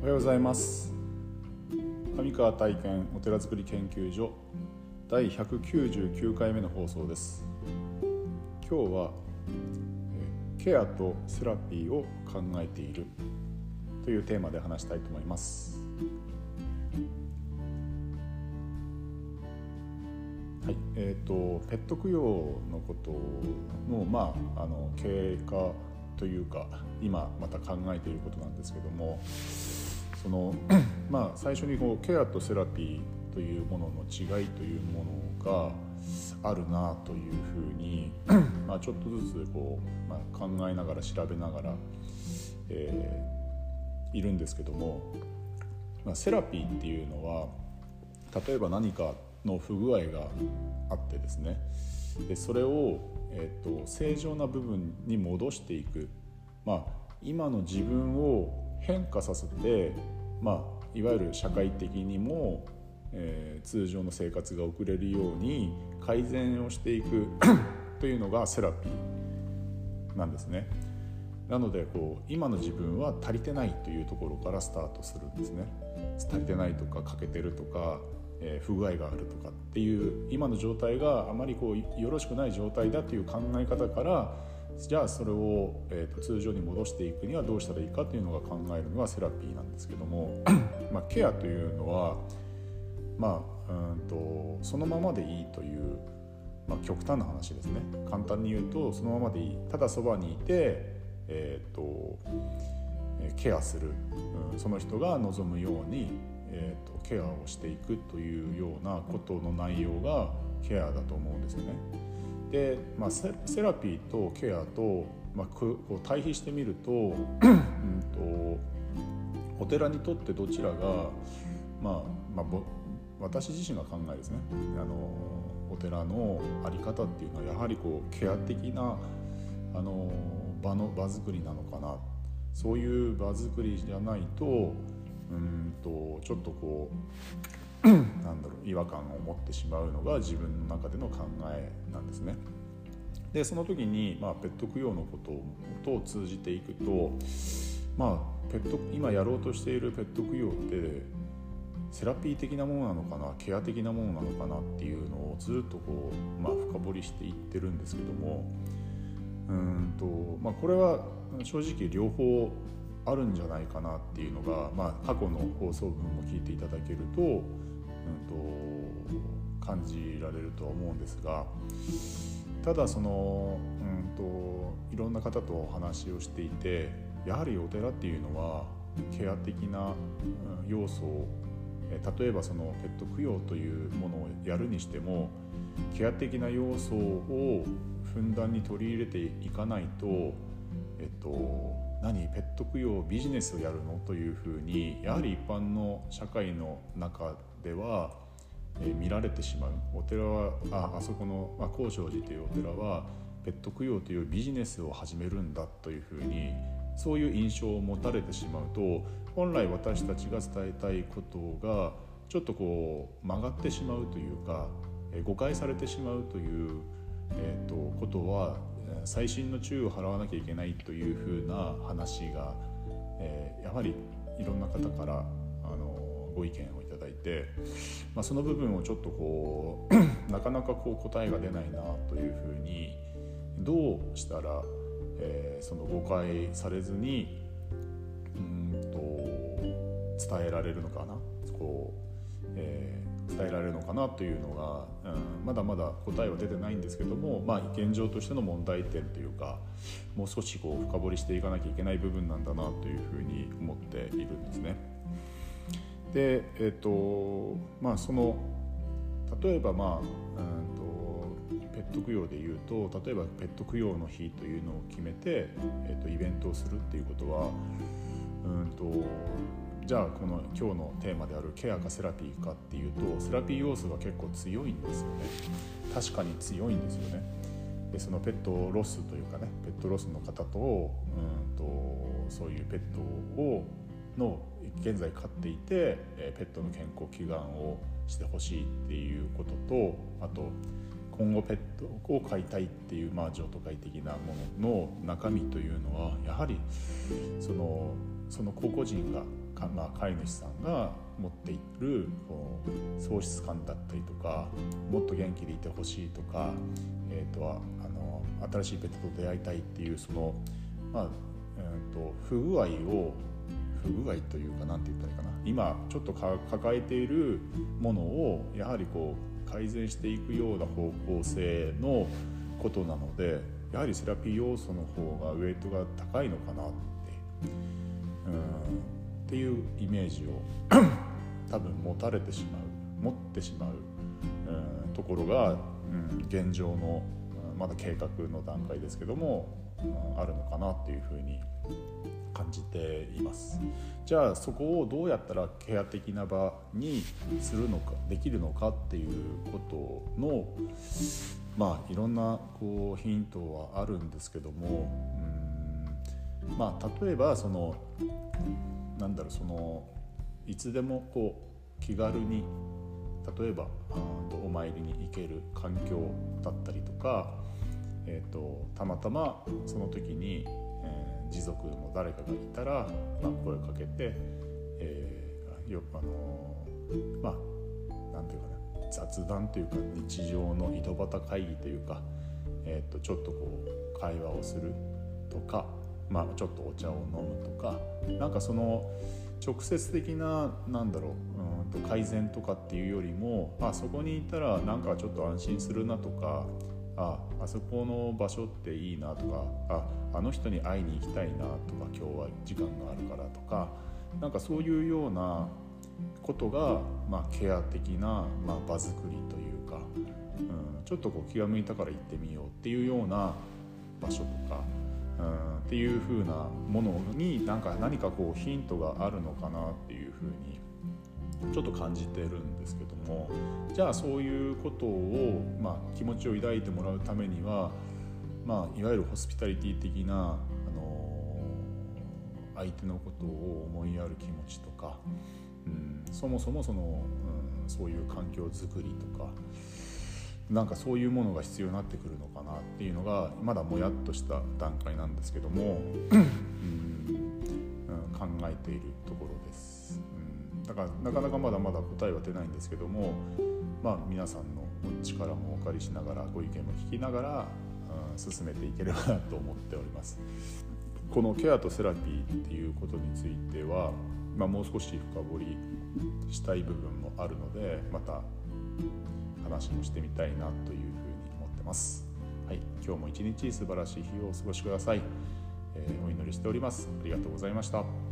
おはようございます。上川体験お寺づくり研究所第199回目の放送です。今日はケアとセラピーを考えているというテーマで話したいと思います。はいえーと、ペット供養のことの,、まあ、あの経過というか今また考えていることなんですけどもその まあ最初にこうケアとセラピーというものの違いというものがあるなというふうに まあちょっとずつこう、まあ、考えながら調べながら、えー、いるんですけども、まあ、セラピーっていうのは例えば何かの不具合があってですねでそれを、えーと、正常な部分に戻していく、まあ、今の自分を変化させて、まあ、いわゆる社会的にも、えー、通常の生活が送れるように改善をしていく というのがセラピーなんですね。なのでこう今の自分は足りてないというところからスタートするんですね。足りてないとか欠けてるとかえー、不具合があるとかっていう今の状態があまりこうよろしくない状態だという考え方からじゃあそれを、えーと、通常に戻していくにはどうしたらいいかというのが考えるのがセラピーなんですけども まあ、ケアというのは、まあ、うんとそのままでいいという、まあ、極端な話ですね。簡単に言うとそのままでいい。ただそばにいて、えーと、ケアする、うん、その人が望むようにえーと、ケアをしていくというようなことの内容がケアだと思うんですよね。で、まあ、セラピーとケアと、まあ、こう対比してみるとうん。とお寺にとってどちらが、まあまあ、私自身が考えですね。あのお寺の在り方っていうのはやはりこうケア的なあの場の場作りなのかな。そういう場作りじゃないとうんとちょっとこうなんだろう違和感を持ってしまうのが自分の中での考えなんですね。でその時に、まあ、ペット供養のことと通じていくと、まあ、ペット今やろうとしているペット供養ってセラピー的なものなのかなケア的なものなのかなっていうのをずっとこう、まあ、深掘りしていってるんですけどもうんと、まあ、これは正直両方あるんじゃないかなっていうのが、まあ、過去の放送分も聞いていただけると,、うんと、感じられるとは思うんですがただその、うんと、いろんな方とお話をしていてやはりお寺っていうのはケア的な要素を例えばそのペット供養というものをやるにしてもケア的な要素をふんだんに取り入れていかないとえっと何ペット供養ビジネスをやるの？というふうにやはり一般の社会の中では、えー、見られてしまう。お寺はああそこの、まあ、高尚寺というお寺はペット供養というビジネスを始めるんだというふうにそういう印象を持たれてしまうと本来私たちが伝えたいことがちょっとこう曲がってしまうというか、えー、誤解されてしまうという、えーとことは細心の注意を払わなきゃいけないというふうな話が、えー、やはりいろんな方からあのご意見をて、まあ、その部分をちょっとこう なかなかこう答えが出ないなというふうにどうしたら、えー、その誤解されずにうんと伝えられるのかな？こう、えー伝えられるのかなというのが、うん、まだまだ答えは出てないんですけども、まあ、現状としての問題点というかもう少しこう深掘りしていかなきゃいけない部分なんだなというふうに思っているんですね。で、えーとまあ、その例えば、まあうんと、ペット供養でいうと例えばペット供養の日というのを決めて、えーとイベントをするっていうことはうんとじゃあこの今日のテーマであるケアかセラピーかっていうとセラピー要素が結構強いんですよね。確かに強いんですよね。でそのペットロスというかねペットロスの方とうんとそういうペットをの現在飼っていてペットの健康祈願をしてほしいっていうこととあと今後ペットを飼いたいっていう、まあ、譲渡会的なものの中身というのはやはりそのその個々人がまあ、飼い主さんが持っているこう喪失感だったりとかもっと元気でいてほしいとか、えーと、あの新しいペットと出会いたいっていうその、まあえーと、不具合を不具合というか何て言ったらいいかな。今ちょっと抱えているものをやはりこう改善していくような方向性のことなのでやはりセラピー要素の方がウェイトが高いのかなってうんっていうイメージを 多分持たれてしまう持ってしまう、うん、ところが、うん、現状のまだ計画の段階ですけども、あるのかなっていうふうに感じています。じゃあそこをどうやったらケア的な場にするのかできるのかっていうことのまあいろんなこうヒントはあるんですけども、うん、まあ例えばそのなんだろうそのいつでもこう気軽に例えばとお参りに行ける環境だったりとか、えーと、たまたまその時に、持続の誰かがいたら、まあ、声をかけて、えー、よあのー、まあなんていうかな雑談というか日常の井戸端会議というか、えーとちょっとこう会話をするとかまあ、ちょっとお茶を飲むとかなんかその直接的ななんだろううんと改善とかっていうよりもあそこにいたらなんかちょっと安心するなとかああそこの場所っていいなとかああの人に会いに行きたいなとか今日は時間があるからとかなんかそういうようなことが、まあ、ケア的な、まあ、場作りというか、うん、ちょっとこう気が向いたから行ってみようっていうような場所とかうんっていう風なものになんか何かこうヒントがあるのかなっていう風にちょっと感じてるんですけどもじゃあそういうことを、まあ、気持ちを抱いてもらうためには、まあ、いわゆるホスピタリティ的な、あの相手のことを思いやる気持ちとか、うん、そもそもその、うん、そういう環境づくりとかなんかそういうものが必要になってくるのかなっていうのがまだもやっとした段階なんですけども、うん、考えているところです、うん、だからなかなかまだまだ答えは出ないんですけどもまあ皆さんの力もお借りしながらご意見も聞きながら、うん、進めていければなと思っておりますこのケアとセラピーっていうことについては、まあ、もう少し深掘りしたい部分もあるのでまた話もしてみたいなというふうに思ってます。はい、今日も一日素晴らしい日をお過ごしください。えー、お祈りしております。ありがとうございました。